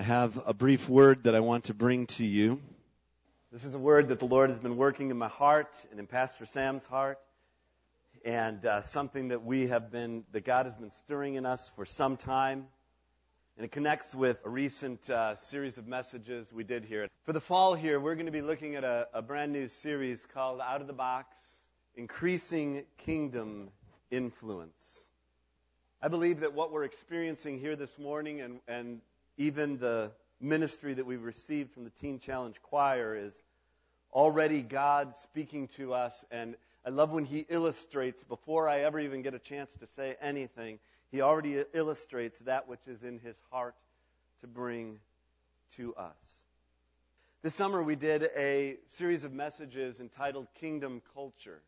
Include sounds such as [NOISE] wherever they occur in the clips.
I have a brief word that I want to bring to you. This is a word that the Lord has been working in my heart and in Pastor Sam's heart, and uh, something that we have been, that God has been stirring in us for some time. And it connects with a recent uh, series of messages we did here. For the fall here, we're going to be looking at a, a brand new series called Out of the Box Increasing Kingdom Influence. I believe that what we're experiencing here this morning and, and even the ministry that we've received from the Teen Challenge Choir is already God speaking to us. And I love when He illustrates, before I ever even get a chance to say anything, He already illustrates that which is in His heart to bring to us. This summer we did a series of messages entitled Kingdom Culture.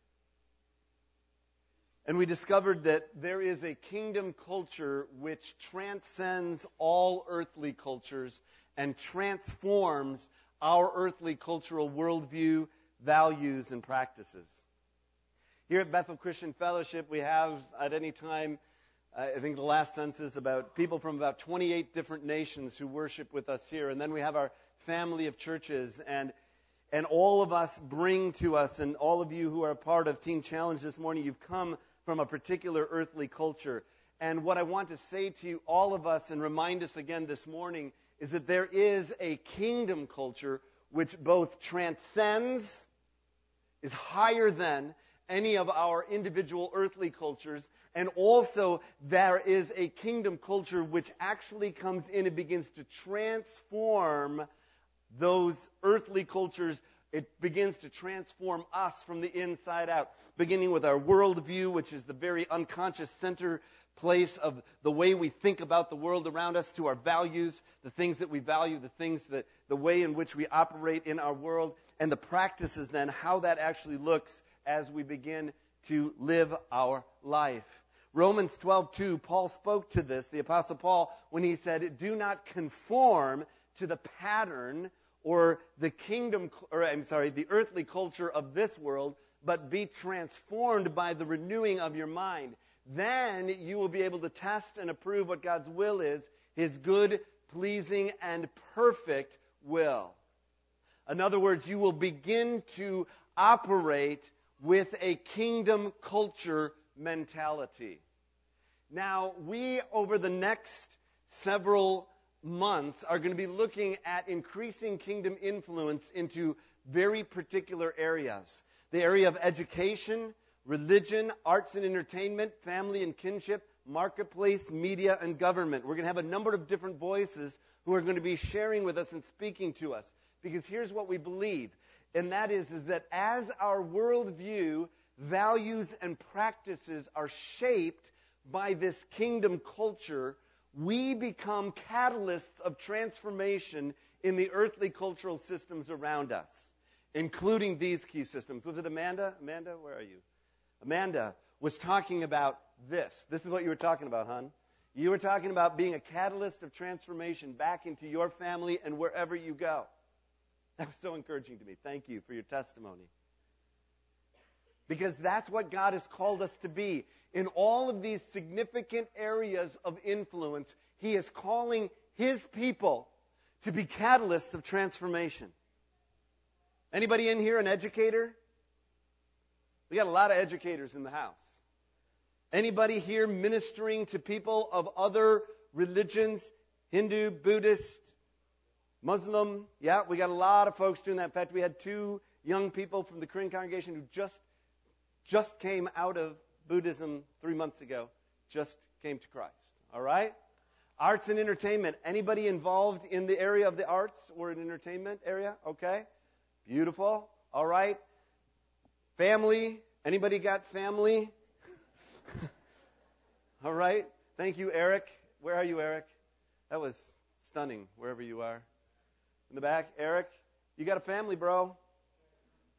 And we discovered that there is a kingdom culture which transcends all earthly cultures and transforms our earthly cultural worldview, values, and practices. Here at Bethel Christian Fellowship, we have at any time, I think the last census, about people from about 28 different nations who worship with us here. And then we have our family of churches. And and all of us bring to us, and all of you who are a part of Teen Challenge this morning, you've come from a particular earthly culture. And what I want to say to you, all of us, and remind us again this morning, is that there is a kingdom culture which both transcends, is higher than any of our individual earthly cultures, and also there is a kingdom culture which actually comes in and begins to transform those earthly cultures it begins to transform us from the inside out, beginning with our worldview, which is the very unconscious center place of the way we think about the world around us, to our values, the things that we value, the things that, the way in which we operate in our world, and the practices then, how that actually looks as we begin to live our life. Romans 12:2, Paul spoke to this, the apostle Paul, when he said, "Do not conform to the pattern or the kingdom, or I'm sorry, the earthly culture of this world, but be transformed by the renewing of your mind. Then you will be able to test and approve what God's will is, His good, pleasing, and perfect will. In other words, you will begin to operate with a kingdom culture mentality. Now, we, over the next several months are going to be looking at increasing kingdom influence into very particular areas. The area of education, religion, arts and entertainment, family and kinship, marketplace, media, and government. We're going to have a number of different voices who are going to be sharing with us and speaking to us. Because here's what we believe, and that is, is that as our worldview, values, and practices are shaped by this kingdom culture, we become catalysts of transformation in the earthly cultural systems around us, including these key systems. Was it Amanda? Amanda, where are you? Amanda was talking about this. This is what you were talking about, hon. You were talking about being a catalyst of transformation back into your family and wherever you go. That was so encouraging to me. Thank you for your testimony. Because that's what God has called us to be in all of these significant areas of influence, he is calling his people to be catalysts of transformation. Anybody in here an educator? We got a lot of educators in the house. Anybody here ministering to people of other religions? Hindu, Buddhist, Muslim? Yeah, we got a lot of folks doing that. In fact, we had two young people from the Korean congregation who just just came out of Buddhism three months ago just came to Christ. All right? Arts and entertainment. Anybody involved in the area of the arts or an entertainment area? Okay. Beautiful. All right. Family. Anybody got family? [LAUGHS] All right. Thank you, Eric. Where are you, Eric? That was stunning, wherever you are. In the back, Eric, you got a family, bro.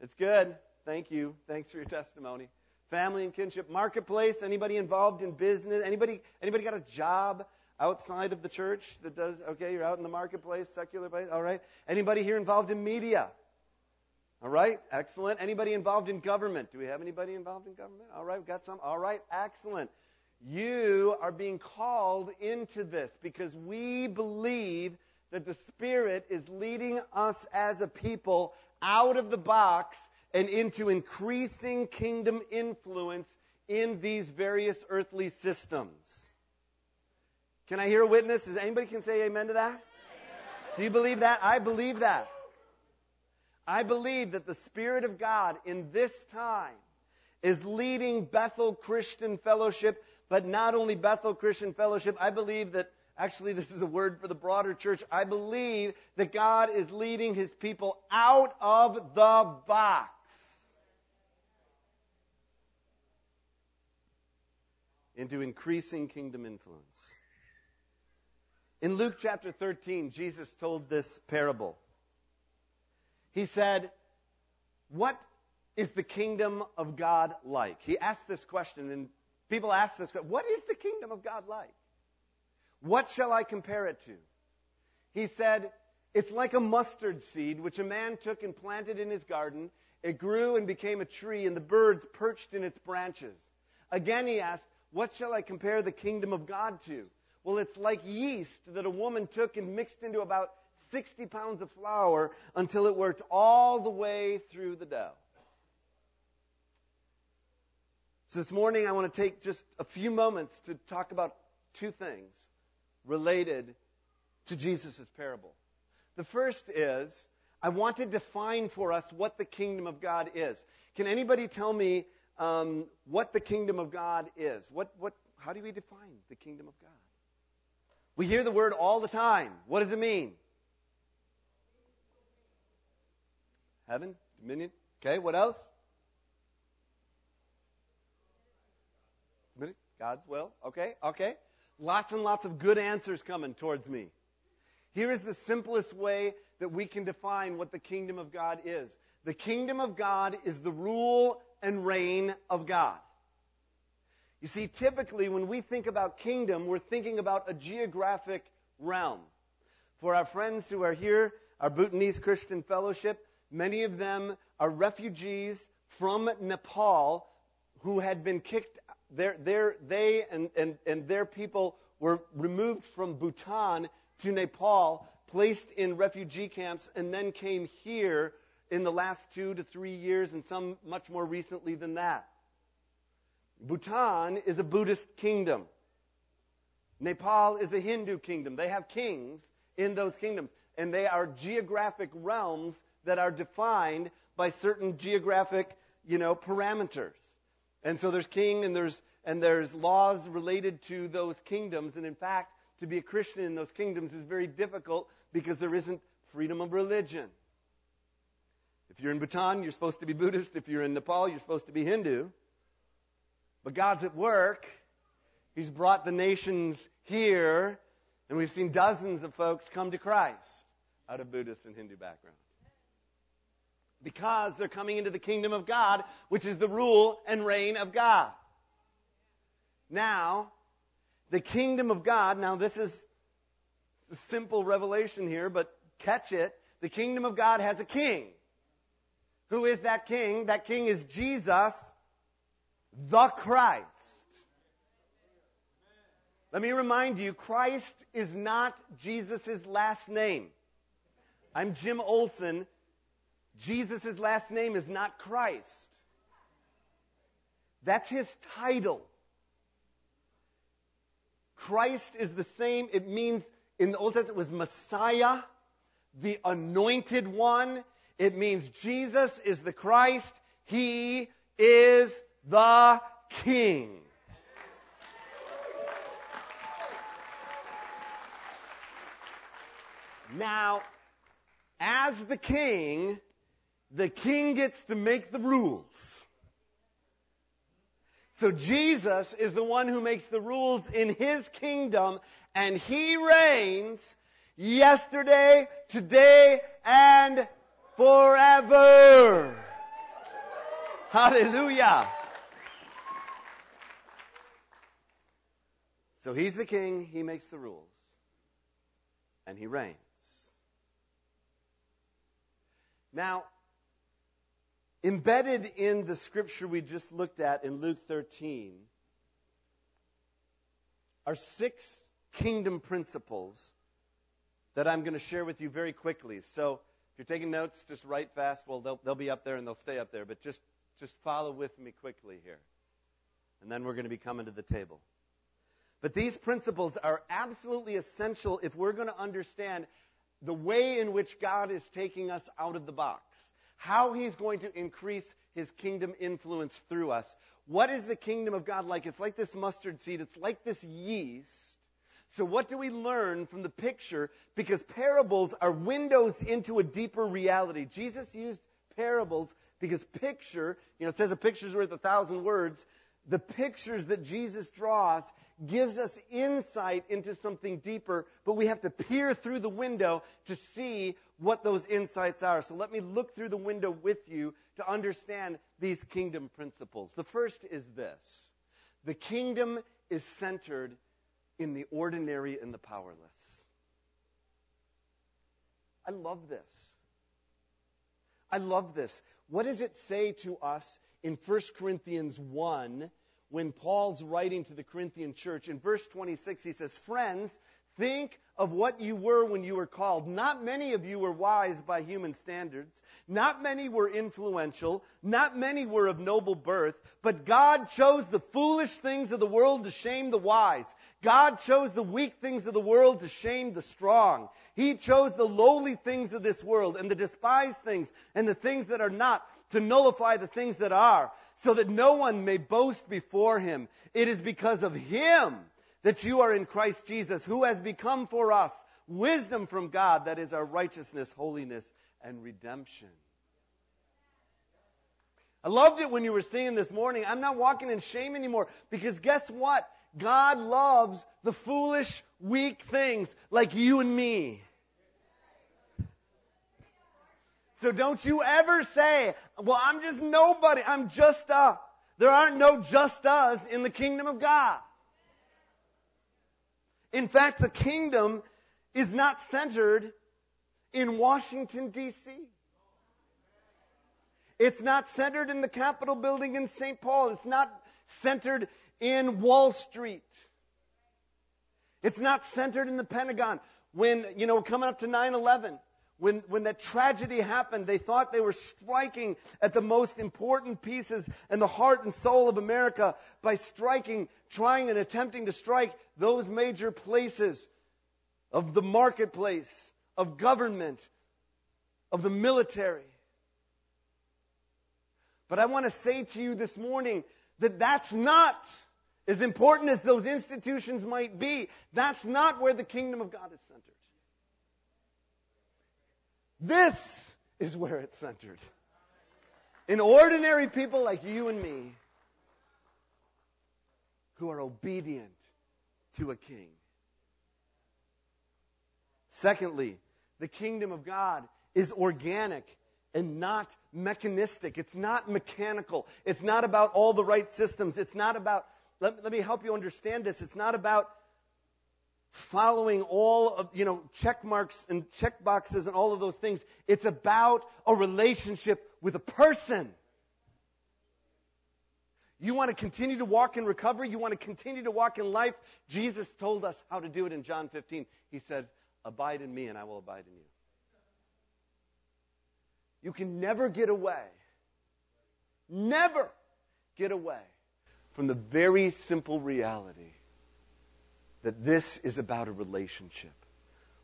It's good. Thank you. Thanks for your testimony. Family and kinship marketplace. Anybody involved in business? Anybody anybody got a job outside of the church that does okay you're out in the marketplace secular place? All right. Anybody here involved in media? All right. Excellent. Anybody involved in government? Do we have anybody involved in government? All right. We've got some. All right. Excellent. You are being called into this because we believe that the Spirit is leading us as a people out of the box and into increasing kingdom influence in these various earthly systems. Can I hear a witness? Anybody can say amen to that? Do you believe that? I believe that. I believe that the Spirit of God in this time is leading Bethel Christian Fellowship, but not only Bethel Christian Fellowship. I believe that actually this is a word for the broader church. I believe that God is leading his people out of the box. Into increasing kingdom influence. In Luke chapter 13, Jesus told this parable. He said, What is the kingdom of God like? He asked this question, and people ask this question What is the kingdom of God like? What shall I compare it to? He said, It's like a mustard seed which a man took and planted in his garden. It grew and became a tree, and the birds perched in its branches. Again, he asked, What shall I compare the kingdom of God to? Well, it's like yeast that a woman took and mixed into about 60 pounds of flour until it worked all the way through the dough. So this morning I want to take just a few moments to talk about two things related to Jesus' parable. The first is I want to define for us what the kingdom of God is. Can anybody tell me um, what the kingdom of God is? What, what, how do we define the kingdom of God? We hear the word all the time. What does it mean? Heaven, dominion. Okay, what else? Dominion. God's will. Okay, okay. Lots and lots of good answers coming towards me. Here is the simplest way that we can define what the kingdom of God is. The kingdom of God is the rule and reign of God. You see, typically when we think about kingdom, we're thinking about a geographic realm. For our friends who are here, our Bhutanese Christian Fellowship, Many of them are refugees from Nepal who had been kicked. Their, their, they and, and, and their people were removed from Bhutan to Nepal, placed in refugee camps, and then came here in the last two to three years, and some much more recently than that. Bhutan is a Buddhist kingdom. Nepal is a Hindu kingdom. They have kings in those kingdoms, and they are geographic realms that are defined by certain geographic, you know, parameters. And so there's king and there's and there's laws related to those kingdoms. And in fact, to be a Christian in those kingdoms is very difficult because there isn't freedom of religion. If you're in Bhutan, you're supposed to be Buddhist. If you're in Nepal, you're supposed to be Hindu. But God's at work. He's brought the nations here, and we've seen dozens of folks come to Christ out of Buddhist and Hindu backgrounds because they're coming into the kingdom of God, which is the rule and reign of God. Now, the kingdom of God, now this is a simple revelation here, but catch it. The kingdom of God has a king. Who is that king? That king is Jesus, the Christ. Let me remind you, Christ is not Jesus' last name. I'm Jim Olson. Jesus' last name is not Christ. That's his title. Christ is the same. It means in the Old Testament it was Messiah, the anointed one. It means Jesus is the Christ. He is the King. Now, as the King, the king gets to make the rules. So Jesus is the one who makes the rules in his kingdom and he reigns yesterday, today, and forever. Hallelujah. So he's the king, he makes the rules, and he reigns. Now, Embedded in the scripture we just looked at in Luke 13 are six kingdom principles that I'm going to share with you very quickly. So if you're taking notes, just write fast. Well, they'll, they'll be up there and they'll stay up there, but just, just follow with me quickly here. And then we're going to be coming to the table. But these principles are absolutely essential if we're going to understand the way in which God is taking us out of the box, how He's going to increase His kingdom influence through us. What is the kingdom of God like? It's like this mustard seed, it's like this yeast. So, what do we learn from the picture? Because parables are windows into a deeper reality. Jesus used parables because picture, you know, it says a picture's worth a thousand words. The pictures that Jesus draws gives us insight into something deeper, but we have to peer through the window to see what those insights are. So let me look through the window with you to understand these kingdom principles. The first is this the kingdom is centered in the ordinary and the powerless. I love this. I love this. What does it say to us in 1 Corinthians 1 when Paul's writing to the Corinthian church. In verse 26, he says, Friends, think of what you were when you were called. Not many of you were wise by human standards. Not many were influential. Not many were of noble birth. But God chose the foolish things of the world to shame the wise. God chose the weak things of the world to shame the strong. He chose the lowly things of this world and the despised things and the things that are not to nullify the things that are, so that no one may boast before him. It is because of him that you are in Christ Jesus, who has become for us wisdom from God, that is our righteousness, holiness, and redemption. I loved it when you were singing this morning. I'm not walking in shame anymore because guess what? God loves the foolish, weak things like you and me. So don't you ever say, well, I'm just nobody. I'm just a. There aren't no just us in the kingdom of God. In fact, the kingdom is not centered in Washington, D.C. It's not centered in the Capitol building in St. Paul. It's not centered in Wall Street. It's not centered in the Pentagon. When, you know, coming up to 9 11, when, when that tragedy happened, they thought they were striking at the most important pieces and the heart and soul of America by striking, trying and attempting to strike those major places of the marketplace, of government, of the military. But I want to say to you this morning that that's not as important as those institutions might be. That's not where the kingdom of God is centered. This is where it's centered. In ordinary people like you and me who are obedient to a king. Secondly, the kingdom of God is organic and not mechanistic. It's not mechanical. It's not about all the right systems. It's not about, let, let me help you understand this. It's not about following all of, you know, check marks and check boxes and all of those things. It's about a relationship with a person. You want to continue to walk in recovery? You want to continue to walk in life? Jesus told us how to do it in John 15. He said, Abide in me and I will abide in you. You can never get away, never get away from the very simple reality that this is about a relationship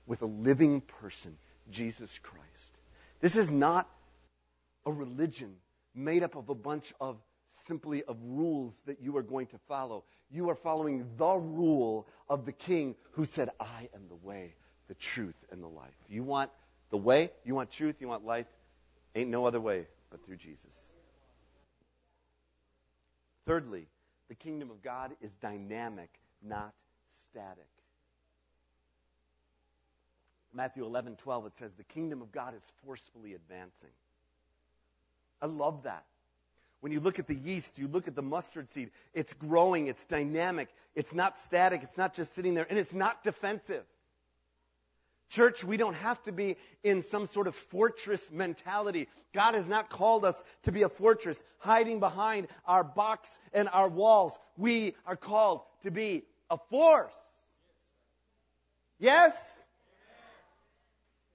with a living person, Jesus Christ. This is not a religion made up of a bunch of simply of rules that you are going to follow. You are following the rule of the king who said, I am the way, the truth, and the life. You want the way, you want truth, you want life. Ain't no other way but through Jesus. Thirdly, the kingdom of God is dynamic, not static. Matthew 11, 12, it says, The kingdom of God is forcefully advancing. I love that. When you look at the yeast, you look at the mustard seed, it's growing, it's dynamic, it's not static, it's not just sitting there, and it's not defensive. Church, we don't have to be in some sort of fortress mentality. God has not called us to be a fortress, hiding behind our box and our walls. We are called to be a force. Yes?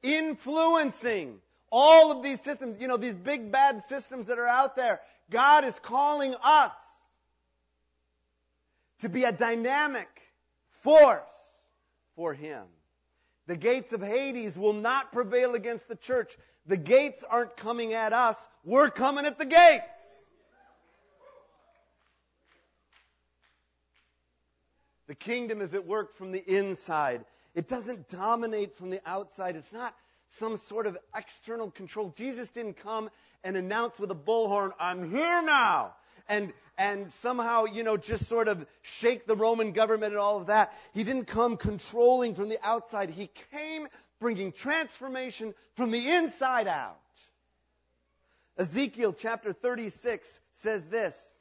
influencing all of these systems, you know, these big bad systems that are out there. God is calling us to be a dynamic force for Him. The gates of Hades will not prevail against the church. The gates aren't coming at us. We're coming at the gates. The kingdom is at work from the inside. It doesn't dominate from the outside. It's not some sort of external control. Jesus didn't come and announce with a bullhorn, I'm here now. And, and somehow, you know, just sort of shake the Roman government and all of that. He didn't come controlling from the outside. He came bringing transformation from the inside out. Ezekiel chapter 36 says this.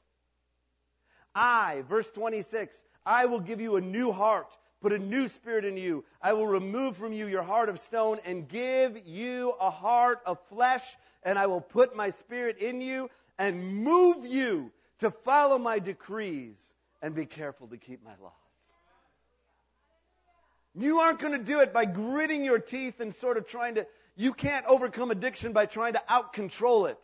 I, verse 26, I will give you a new heart, put a new spirit in you. I will remove from you your heart of stone and give you a heart of flesh, and I will put my spirit in you and move you to follow my decrees and be careful to keep my laws. You aren't going to do it by gritting your teeth and sort of trying to, you can't overcome addiction by trying to out control it.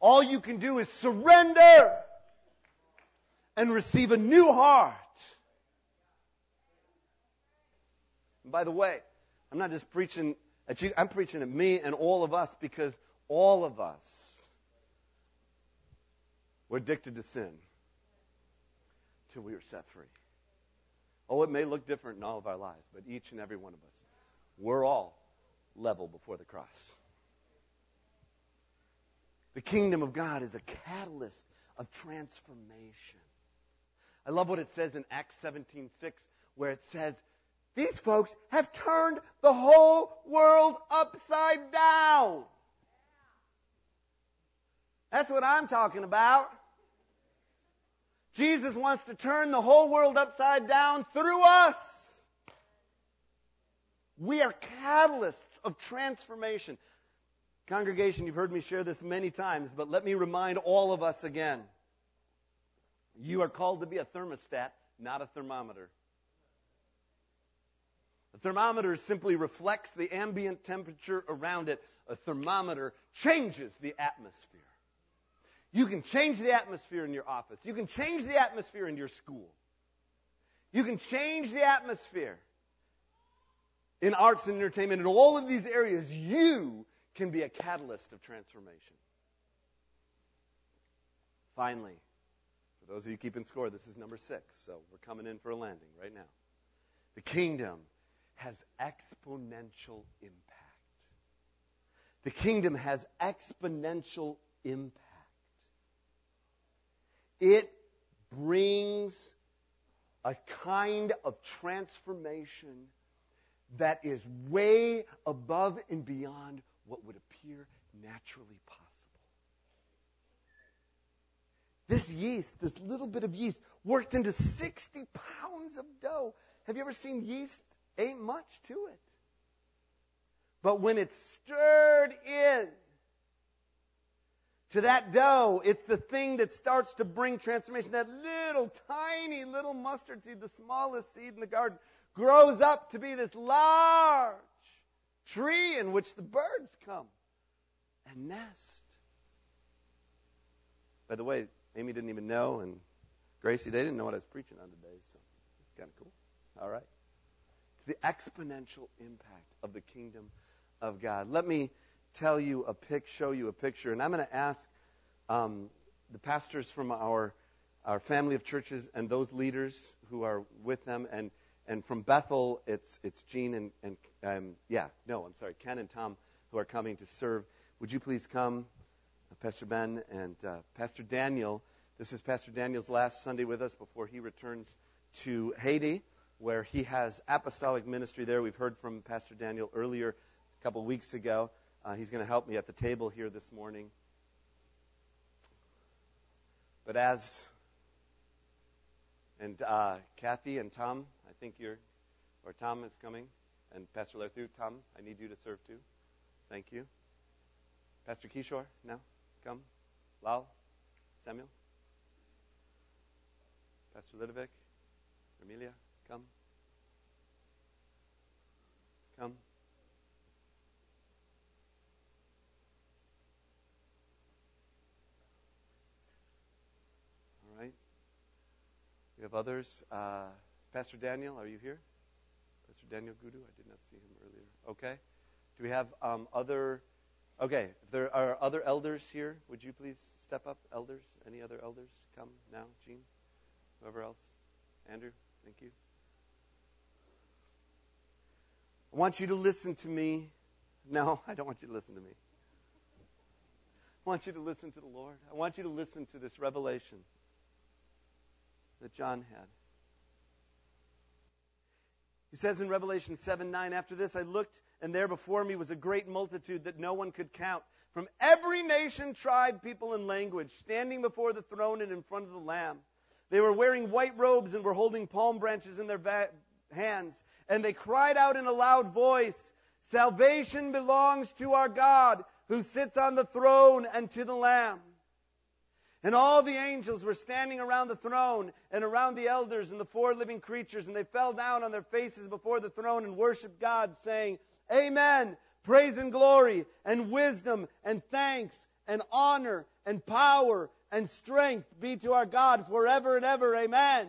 All you can do is surrender and receive a new heart. And by the way, I'm not just preaching at you, I'm preaching at me and all of us because all of us were addicted to sin till we are set free. Oh, it may look different in all of our lives, but each and every one of us, we're all level before the cross. The kingdom of God is a catalyst of transformation. I love what it says in Acts 17:6 where it says these folks have turned the whole world upside down. That's what I'm talking about. Jesus wants to turn the whole world upside down through us. We are catalysts of transformation. Congregation, you've heard me share this many times, but let me remind all of us again. You are called to be a thermostat, not a thermometer. A thermometer simply reflects the ambient temperature around it. A thermometer changes the atmosphere. You can change the atmosphere in your office. You can change the atmosphere in your school. You can change the atmosphere in arts and entertainment. In all of these areas, you can be a catalyst of transformation. Finally, for those of you keeping score, this is number six, so we're coming in for a landing right now. The kingdom has exponential impact. The kingdom has exponential impact. It brings a kind of transformation that is way above and beyond what would appear naturally possible. This yeast, this little bit of yeast, worked into 60 pounds of dough. Have you ever seen yeast? Ain't much to it. But when it's stirred in to that dough, it's the thing that starts to bring transformation. That little tiny little mustard seed, the smallest seed in the garden, grows up to be this large tree in which the birds come and nest. By the way, Amy didn't even know, and Gracie, they didn't know what I was preaching on today, so it's kind of cool. All right. It's the exponential impact of the kingdom of God. Let me tell you a pic, show you a picture, and I'm going to ask um, the pastors from our our family of churches and those leaders who are with them, and and from Bethel, it's it's Gene and and um, yeah, no, I'm sorry, Ken and Tom who are coming to serve. Would you please come? Pastor Ben and uh, Pastor Daniel. This is Pastor Daniel's last Sunday with us before he returns to Haiti, where he has apostolic ministry there. We've heard from Pastor Daniel earlier, a couple weeks ago. Uh, he's going to help me at the table here this morning. But as and uh, Kathy and Tom, I think you're, or Tom is coming, and Pastor Lerthu, Tom, I need you to serve too. Thank you. Pastor Kishore, now. Come. Lal? Samuel? Pastor Lidovic? Amelia? Come. Come. Have others. Uh, Pastor Daniel, are you here? Pastor Daniel Gudu? I did not see him earlier. Okay. Do we have um, other? Okay. If there are other elders here, would you please step up? Elders? Any other elders? Come now. Gene? Whoever else? Andrew? Thank you. I want you to listen to me. No, [LAUGHS] I don't want you to listen to me. I want you to listen to the Lord. I want you to listen to this revelation that John had. He says in Revelation 7 9, after this I looked, and there before me was a great multitude that no one could count, from every nation, tribe, people, and language, standing before the throne and in front of the Lamb. They were wearing white robes and were holding palm branches in their va- hands. And they cried out in a loud voice, Salvation belongs to our God who sits on the throne and to the Lamb. And all the angels were standing around the throne and around the elders and the four living creatures, and they fell down on their faces before the throne and worshiped God, saying, Amen. Praise and glory and wisdom and thanks and honor and power and strength be to our God forever and ever. Amen.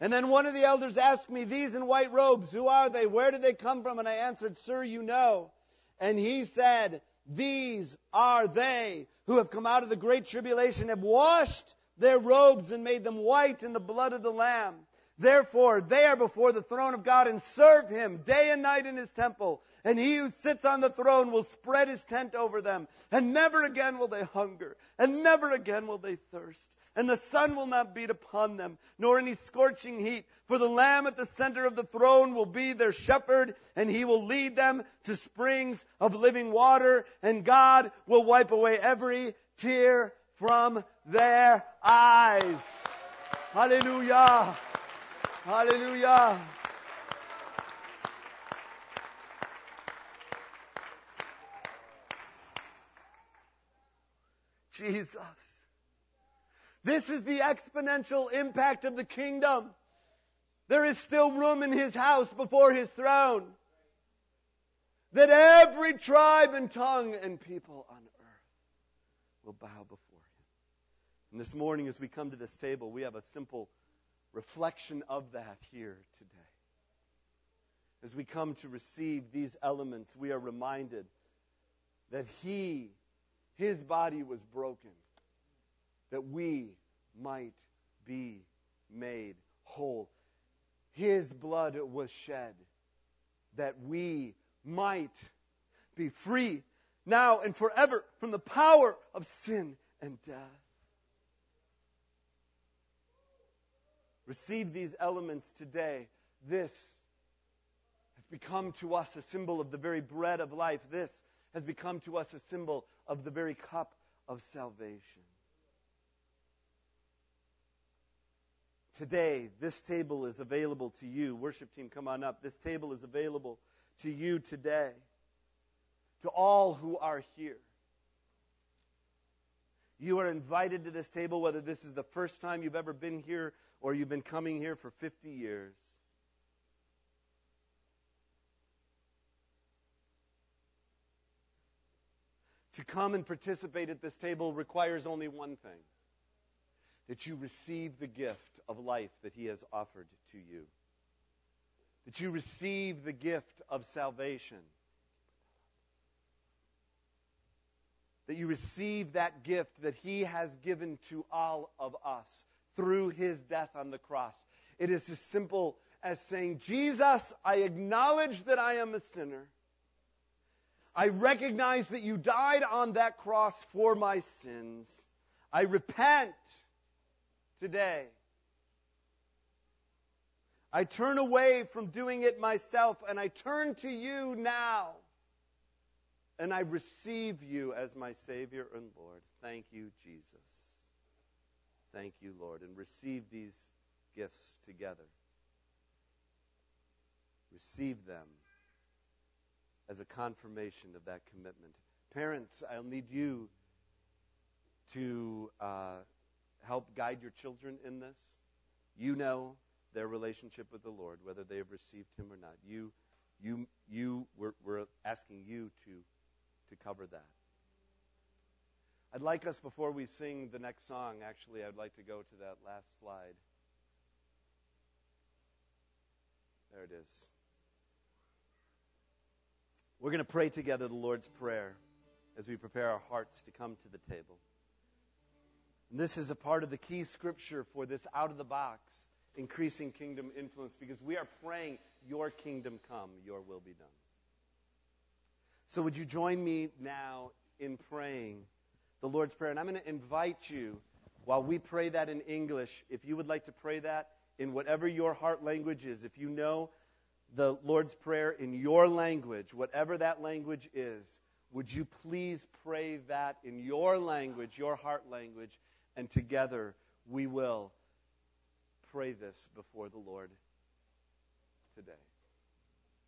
And then one of the elders asked me, These in white robes, who are they? Where did they come from? And I answered, Sir, you know. And he said, These are they who have come out of the great tribulation, have washed their robes and made them white in the blood of the Lamb. Therefore, they are before the throne of God and serve him day and night in his temple. And he who sits on the throne will spread his tent over them. And never again will they hunger. And never again will they thirst. And the sun will not beat upon them, nor any scorching heat. For the Lamb at the center of the throne will be their shepherd, and he will lead them to springs of living water. And God will wipe away every tear from their eyes. Hallelujah. Hallelujah. Jesus. This is the exponential impact of the kingdom. There is still room in his house before his throne. That every tribe and tongue and people on earth will bow before him. And this morning, as we come to this table, we have a simple reflection of that here today. As we come to receive these elements, we are reminded that He, His body was broken, that we might be made whole. His blood was shed, that we might be free now and forever from the power of sin and death. receive these elements today, this has become to us a symbol of the very bread of life. This has become to us a symbol of the very cup of salvation. Today, this table is available to you. Worship team, come on up. This table is available to you today, to all who are here. You are invited to this table, whether this is the first time you've ever been here or you've been coming here for 50 years. To come and participate at this table requires only one thing that you receive the gift of life that He has offered to you, that you receive the gift of salvation that you receive that gift that He has given to all of us through His death on the cross. It is as simple as saying, Jesus, I acknowledge that I am a sinner. I recognize that you died on that cross for my sins. I repent today. I turn away from doing it myself and I turn to you now and I receive you as my Savior and Lord. Thank you, Jesus. Thank you, Lord. And receive these gifts together. Receive them as a confirmation of that commitment. Parents, I'll need you to uh, help guide your children in this. You know their relationship with the Lord, whether they have received Him or not. You, you, you. We're, we're asking you to, to cover that. I'd like us before we sing the next song. Actually, I'd like to go to that last slide. There it is. We're going to pray together the Lord's Prayer as we prepare our hearts to come to the table. And this is a part of the key scripture for this out of the box increasing kingdom influence because we are praying, Your kingdom come, Your will be done. So, would you join me now in praying the Lord's Prayer? And I'm going to invite you, while we pray that in English, if you would like to pray that in whatever your heart language is, if you know the Lord's Prayer in your language, whatever that language is, would you please pray that in your language, your heart language, and together we will pray this before the Lord today.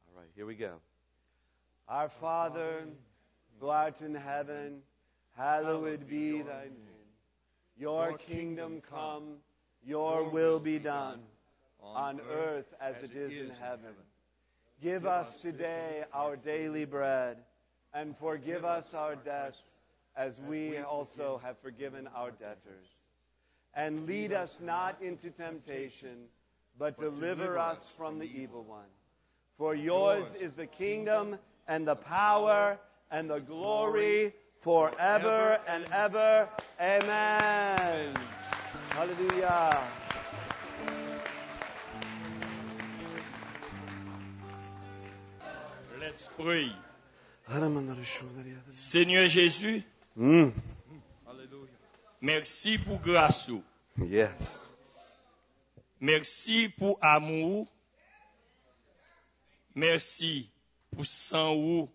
All right, here we go. Our Father, who art in heaven, hallowed be thy name. Your kingdom come, your will be done, on earth as it is in heaven. Give us today our daily bread, and forgive us our debts as we also have forgiven our debtors. And lead us not into temptation, but deliver us from the evil one. For yours is the kingdom and the power and the glory forever and ever. Amen. Hallelujah. Let's pray. Seigneur Jésus, Mm. merci pour grâce. Yes. Merci pour amour. Merci pour sang ou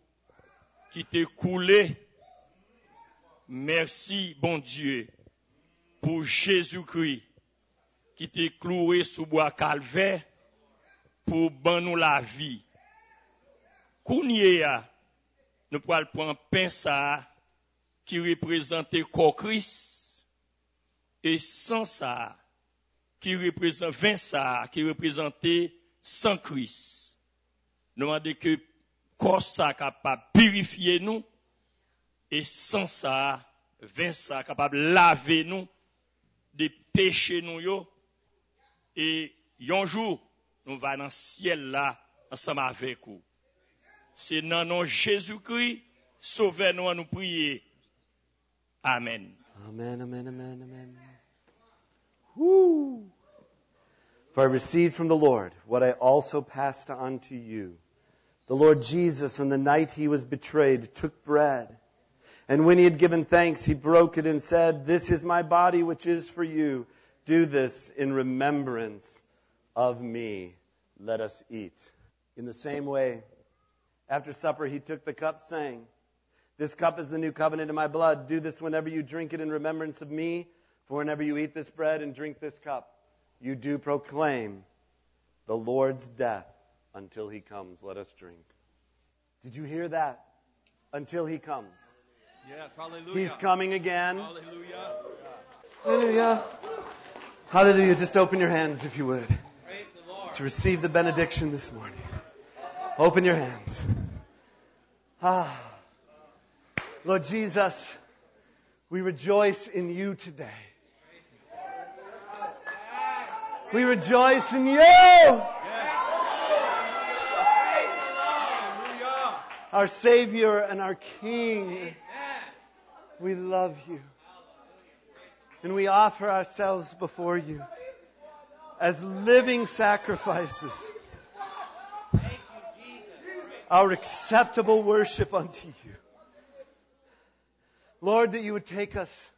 qui t'est coulé. Merci, bon Dieu, pour Jésus-Christ qui t'est cloué sous bois calvaire pour ban nous la vie. Kounye nous pourrons prendre pain ça qui représente corps Christ et sans ça qui représente vin ça qui représentait sans Christ. Nous demandons que corps capable purifier nous et sans ça vin ça capable laver nous des péchés nous et un jour nous va dans le ciel là ensemble avec vous. C'est dans nom Jésus-Christ, sauvez-nous à nous prier. Amen. Amen, amen, amen, amen. Woo. For I received from the Lord what I also passed on to you. The Lord Jesus, on the night he was betrayed, took bread. And when he had given thanks, he broke it and said, This is my body which is for you. Do this in remembrance of me. Let us eat. In the same way, after supper, he took the cup, saying, This cup is the new covenant in my blood. Do this whenever you drink it in remembrance of me. For whenever you eat this bread and drink this cup, you do proclaim the Lord's death until he comes. Let us drink. Did you hear that? Until he comes. Yes, hallelujah. He's coming again. Hallelujah. Hallelujah. Hallelujah. Just open your hands if you would Praise the Lord. to receive the benediction this morning. Open your hands. Ah. Lord Jesus, we rejoice in you today. We rejoice in you. Our Savior and our King. We love you. And we offer ourselves before you as living sacrifices. Our acceptable worship unto you. Lord, that you would take us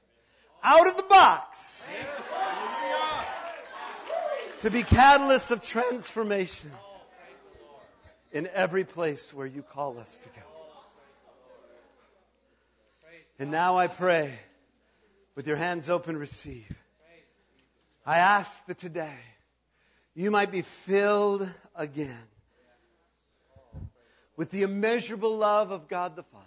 out of the box to be catalysts of transformation in every place where you call us to go. And now I pray, with your hands open, receive. I ask that today you might be filled again with the immeasurable love of God the Father,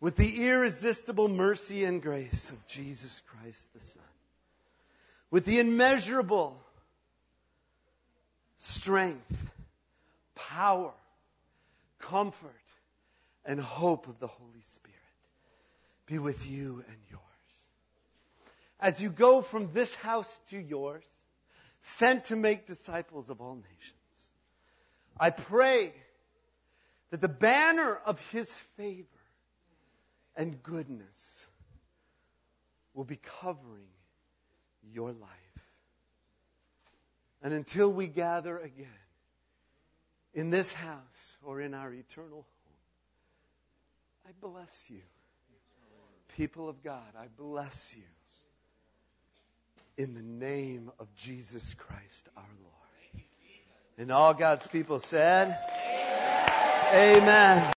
with the irresistible mercy and grace of Jesus Christ the Son, with the immeasurable strength power, comfort, and hope of the Holy Spirit be with you and yours. As you go from this house to yours, sent to make disciples of all nations, I pray that the banner of His favor and goodness will be covering your life. And until we gather again in this house or in our eternal home, I bless you. People of God, I bless you. In the name of Jesus Christ our Lord. And all God's people said, Amen.